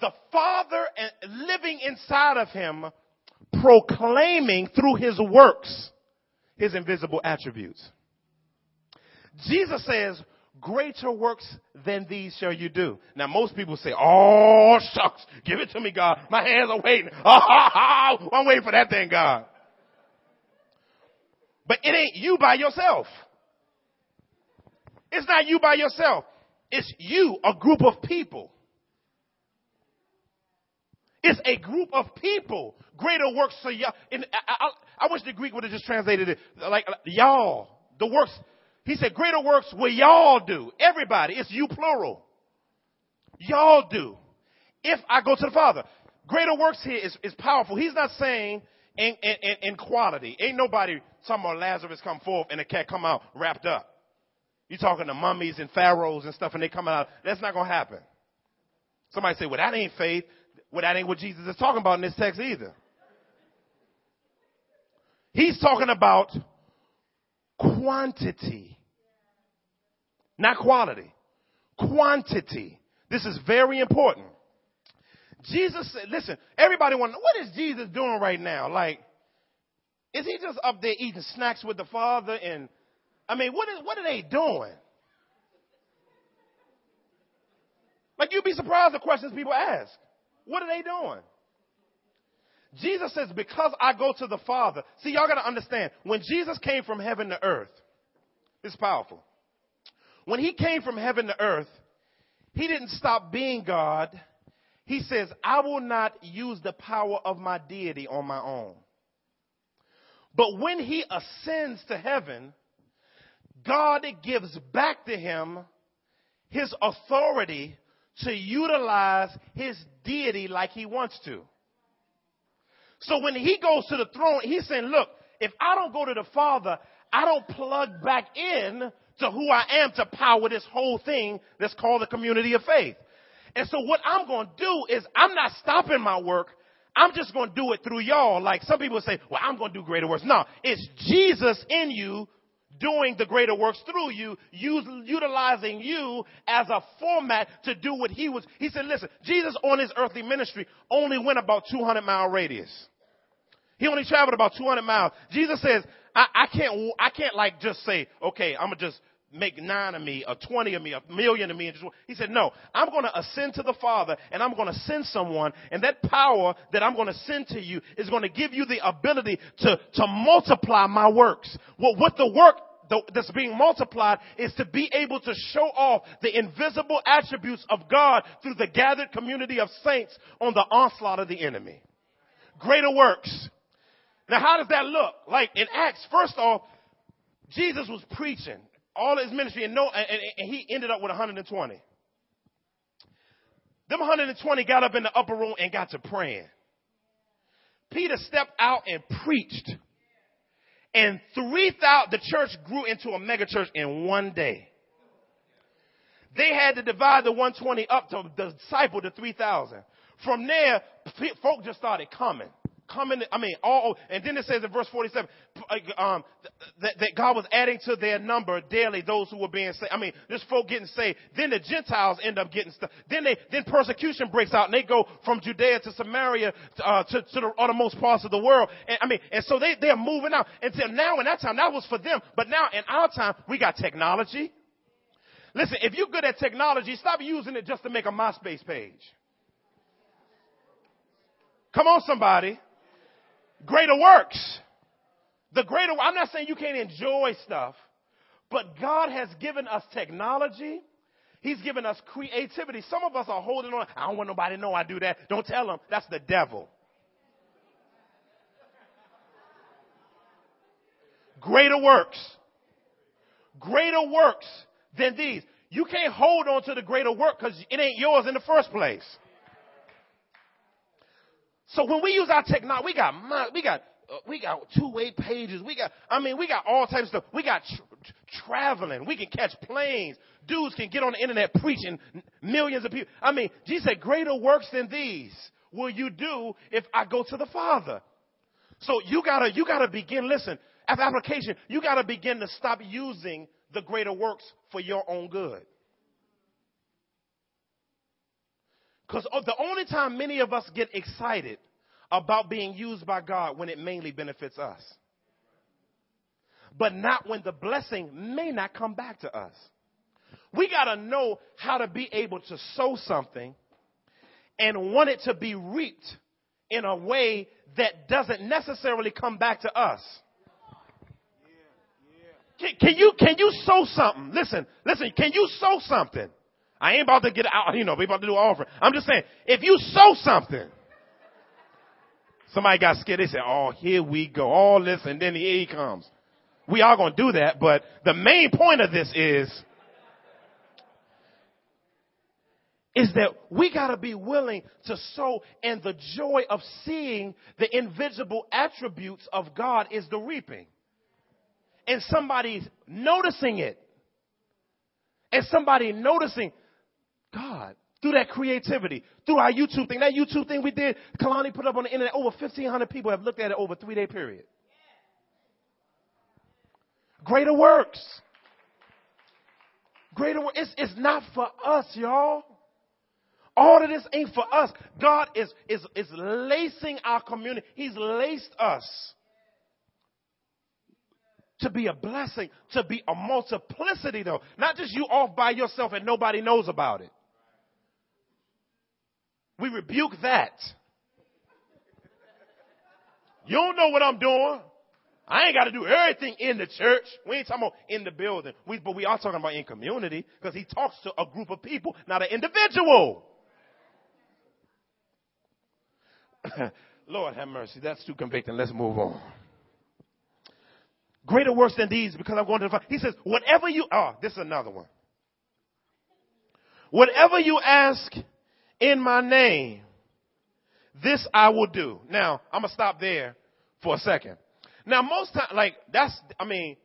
the Father living inside of him, proclaiming through his works his invisible attributes. Jesus says, greater works than these shall you do. Now most people say, oh shucks, give it to me God. My hands are waiting. I'm waiting for that thing God. But it ain't you by yourself. It's not you by yourself. It's you, a group of people. It's a group of people. Greater works for y'all. I, I, I wish the Greek would have just translated it like y'all. The works he said, greater works will y'all do. Everybody. It's you plural. Y'all do. If I go to the Father. Greater works here is, is powerful. He's not saying in, in, in quality. Ain't nobody talking about Lazarus come forth and the cat come out wrapped up. You talking to mummies and pharaohs and stuff and they come out. That's not going to happen. Somebody say, well, that ain't faith. Well, that ain't what Jesus is talking about in this text either. He's talking about quantity Not quality. Quantity. This is very important. Jesus said, listen, everybody want what is Jesus doing right now? Like, is he just up there eating snacks with the Father? And I mean, what is what are they doing? Like you'd be surprised the questions people ask. What are they doing? Jesus says, because I go to the Father. See, y'all gotta understand, when Jesus came from heaven to earth, it's powerful. When he came from heaven to earth, he didn't stop being God. He says, I will not use the power of my deity on my own. But when he ascends to heaven, God gives back to him his authority to utilize his deity like he wants to. So when he goes to the throne, he's saying, look, if I don't go to the Father, I don't plug back in to who I am to power this whole thing that's called the community of faith. And so what I'm going to do is I'm not stopping my work. I'm just going to do it through y'all. Like some people say, well, I'm going to do greater works. No, it's Jesus in you doing the greater works through you, use, utilizing you as a format to do what he was. He said, listen, Jesus on his earthly ministry only went about 200 mile radius. He only traveled about 200 miles. Jesus says, I, I can't, I can't like just say, okay, I'm gonna just make nine of me, or 20 of me, a million of me. And just, he said, no, I'm going to ascend to the Father and I'm going to send someone and that power that I'm going to send to you is going to give you the ability to, to multiply my works. Well, what the work that's being multiplied is to be able to show off the invisible attributes of God through the gathered community of saints on the onslaught of the enemy. Greater works. Now how does that look? Like in Acts, first off, Jesus was preaching all his ministry and no, and, and he ended up with 120. Them 120 got up in the upper room and got to praying. Peter stepped out and preached. And 3,000, the church grew into a mega church in one day. They had to divide the 120 up to the disciple to 3,000. From there, folk just started coming coming, I mean, all, and then it says in verse 47, um, that, that God was adding to their number daily those who were being saved. I mean, this folk getting saved. Then the Gentiles end up getting stuff. Then they, then persecution breaks out and they go from Judea to Samaria, uh, to, to the uttermost parts of the world. And I mean, and so they, they're moving out until now in that time, that was for them. But now in our time, we got technology. Listen, if you're good at technology, stop using it just to make a MySpace page. Come on, somebody greater works. The greater, I'm not saying you can't enjoy stuff, but God has given us technology. He's given us creativity. Some of us are holding on. I don't want nobody to know I do that. Don't tell them. That's the devil. Greater works. Greater works than these. You can't hold on to the greater work because it ain't yours in the first place. So when we use our technology, we got we got uh, we got two-way pages. We got, I mean, we got all types of stuff. We got tra- traveling. We can catch planes. Dudes can get on the internet preaching millions of people. I mean, Jesus said, greater works than these will you do if I go to the Father. So you gotta, you gotta begin, listen, application, you gotta begin to stop using the greater works for your own good. Because the only time many of us get excited about being used by God when it mainly benefits us. But not when the blessing may not come back to us. We got to know how to be able to sow something and want it to be reaped in a way that doesn't necessarily come back to us. Can, can, you can you sow something? Listen, listen. Can you sow something I ain't about to get out, you know, we about to do an offering. I'm just saying, if you sow something, somebody got scared. They said, oh, here we go. All this and then here he comes. We are going to do that, but the main point of this is, is that we got to be willing to sow and the joy of seeing the invisible attributes of God is the reaping. And somebody's noticing it. And somebody noticing God through that creativity, through our YouTube thing. That YouTube thing we did, Kalani put up on the internet, over 1,500 people have looked at it over a three day period. Greater works. Greater work. It's, it's not for us, y'all. All of this ain't for us. God is, is, is lacing our community. He's laced us to be a blessing, to be a multiplicity though. Not just you off by yourself and nobody knows about it. We rebuke that. You don't know what I'm doing. I ain't got to do everything in the church. We ain't talking about in the building. We, but we are talking about in community because he talks to a group of people, not an individual. Lord have mercy. That's too convicting. Let's move on. Greater works than these because I'm going to the He says, whatever you, oh, this is another one. Whatever you ask in my name, this I will do. Now, I'm going to stop there for a second. Now, most time, like, that's, I mean,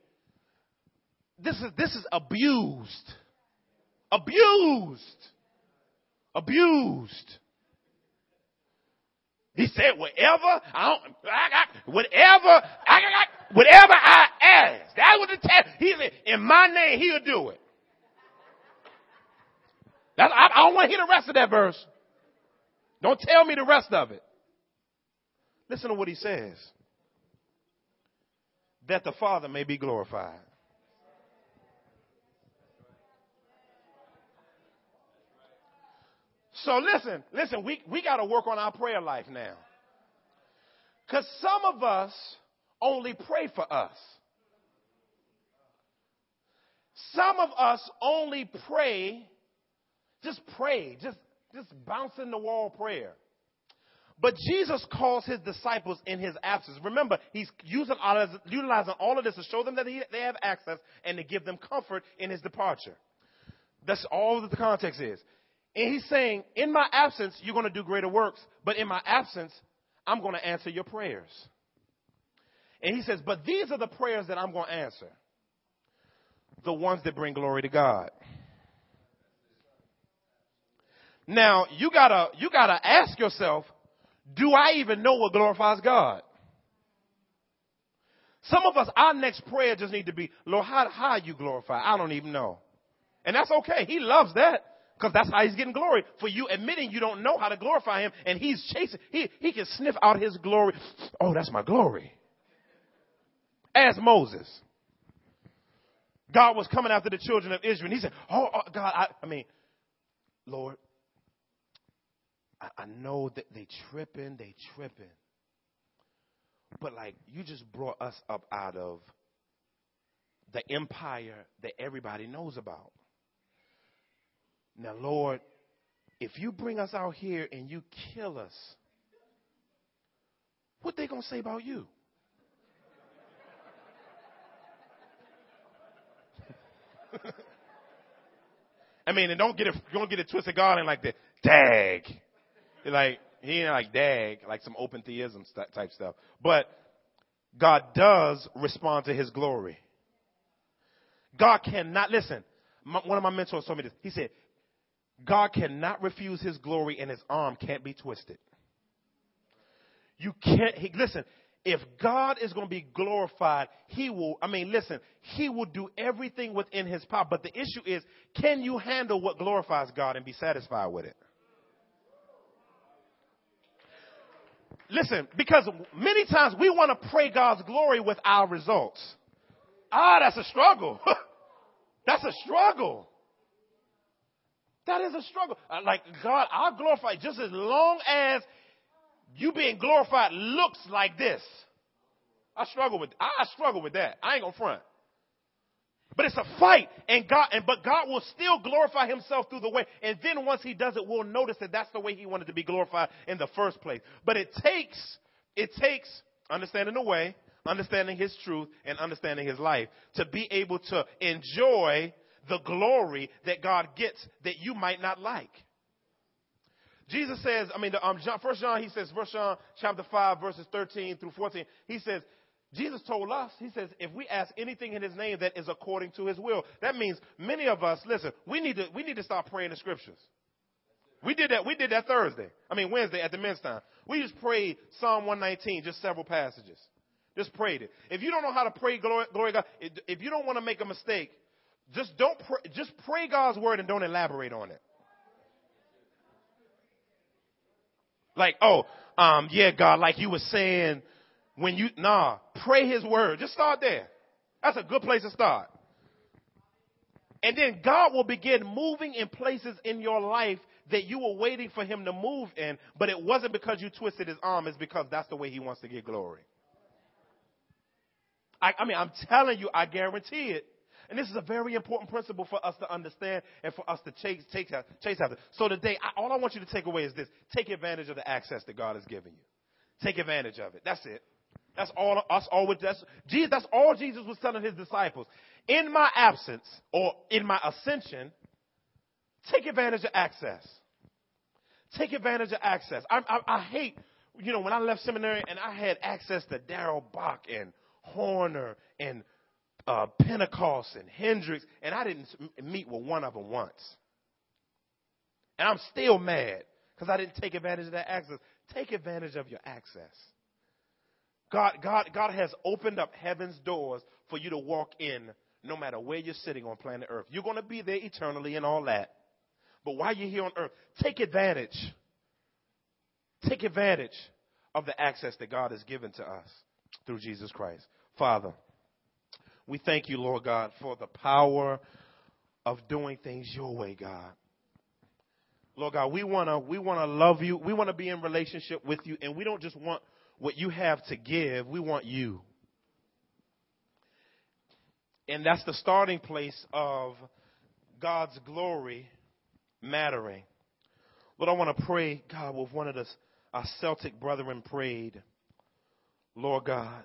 this is, this is abused. Abused. Abused. He said, whatever, I don't, I whatever, I got, whatever I ask. That's what the test, he said, in my name, he'll do it. That's, I, I don't want to hear the rest of that verse. Don't tell me the rest of it. Listen to what he says. That the Father may be glorified. So listen, listen, we, we got to work on our prayer life now. Because some of us only pray for us. Some of us only pray, just pray, just, just bouncing the wall prayer. But Jesus calls his disciples in his absence. Remember, he's using all utilizing all of this to show them that he, they have access and to give them comfort in his departure. That's all that the context is. And he's saying, in my absence, you're going to do greater works, but in my absence, I'm going to answer your prayers. And he says, but these are the prayers that I'm going to answer. The ones that bring glory to God. Now, you gotta, you gotta ask yourself, do I even know what glorifies God? Some of us, our next prayer just need to be, Lord, how, how you glorify? I don't even know. And that's okay. He loves that. Because that's how he's getting glory. For you admitting you don't know how to glorify him and he's chasing, he, he can sniff out his glory. Oh, that's my glory. As Moses. God was coming after the children of Israel and he said, Oh, oh God, I, I, mean, Lord, I, know that they tripping, they tripping. But like, you just brought us up out of the empire that everybody knows about. Now, Lord, if you bring us out here and you kill us, what they gonna say about you? I mean, and don't get it, don't get it twisted, God ain't like the dag. Like, he ain't like dag, like some open theism type stuff. But God does respond to his glory. God cannot, listen, my, one of my mentors told me this. He said, God cannot refuse his glory and his arm can't be twisted. You can't, he, listen, if God is going to be glorified, he will, I mean, listen, he will do everything within his power. But the issue is, can you handle what glorifies God and be satisfied with it? Listen, because many times we want to pray God's glory with our results. Ah, that's a struggle. that's a struggle. That is a struggle. Uh, like, God, I'll glorify just as long as you being glorified looks like this. I struggle with, I struggle with that. I ain't gonna front. But it's a fight, and God, and but God will still glorify Himself through the way. And then once He does it, we'll notice that that's the way He wanted to be glorified in the first place. But it takes, it takes understanding the way, understanding His truth, and understanding His life to be able to enjoy the glory that God gets that you might not like. Jesus says, I mean, the, um, John, First John, he says, First John chapter five, verses thirteen through fourteen. He says, Jesus told us, he says, if we ask anything in his name that is according to his will, that means many of us, listen, we need to, we need to start praying the scriptures. We did that, we did that Thursday. I mean, Wednesday at the men's time. We just prayed Psalm 119, just several passages. Just prayed it. If you don't know how to pray glory, glory God, if you don't want to make a mistake, Just don't pray, just pray God's word and don't elaborate on it. Like, oh, um, yeah, God, like you were saying when you, nah, pray his word. Just start there. That's a good place to start. And then God will begin moving in places in your life that you were waiting for him to move in, but it wasn't because you twisted his arm, it's because that's the way he wants to get glory. I, I mean, I'm telling you, I guarantee it. And this is a very important principle for us to understand and for us to chase, chase, chase after. So today, I, all I want you to take away is this. Take advantage of the access that God has given you. Take advantage of it. That's it. That's all us always that's Jesus that's all Jesus was telling his disciples. In my absence or in my ascension, take advantage of access. Take advantage of access. I, I, I hate, you know, when I left seminary and I had access to Darrell Bock and Horner and uh, Pentecost and Hendricks, and I didn't meet with one of them once. And I'm still mad because I didn't take advantage of that access. Take advantage of your access. God, God, God has opened up heaven's doors for you to walk in no matter where you're sitting on planet Earth. You're going to be there eternally and all that. But while you're here on earth, take advantage. Take advantage of the access that God has given to us through Jesus Christ. Father, we thank you, Lord God, for the power of doing things your way, God. Lord God, we want to we want to love you. We want to be in relationship with you and we don't just want what you have to give. We want you. And that's the starting place of God's glory mattering. Lord, I want to pray, God, with one of the, our Celtic brethren prayed. Lord God,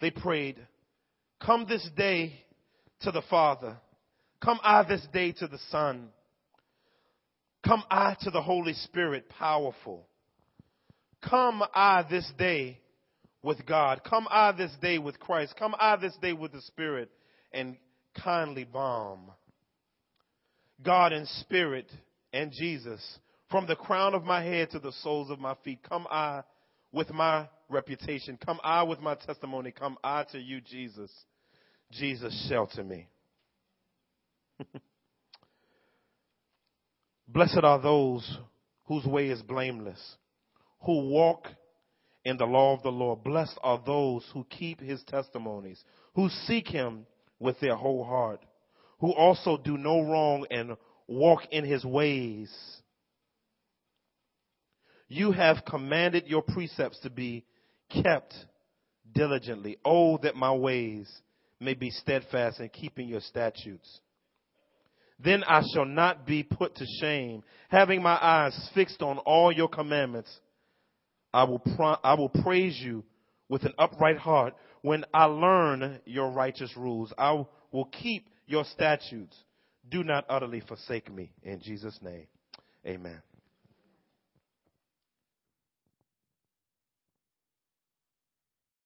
they prayed, Come this day to the Father. Come I this day to the Son. Come I to the Holy Spirit, powerful. Come I this day with God. Come I this day with Christ. Come I this day with the Spirit and kindly balm. God and spirit and Jesus, from the crown of my head to the soles of my feet, come I with my reputation. Come I with my testimony. Come I to you, Jesus. Jesus, shelter me. Blessed are those whose way is blameless, who walk in the law of the Lord. Blessed are those who keep his testimonies, who seek him with their whole heart who also do no wrong and walk in his ways. You have commanded your precepts to be kept diligently. Oh, that my ways may be steadfast in keeping your statutes. Then I shall not be put to shame, having my eyes fixed on all your commandments. I will, pro- I will praise you with an upright heart when I learn your righteous rules. I will keep your statutes. Do not utterly forsake me. In Jesus' name, amen.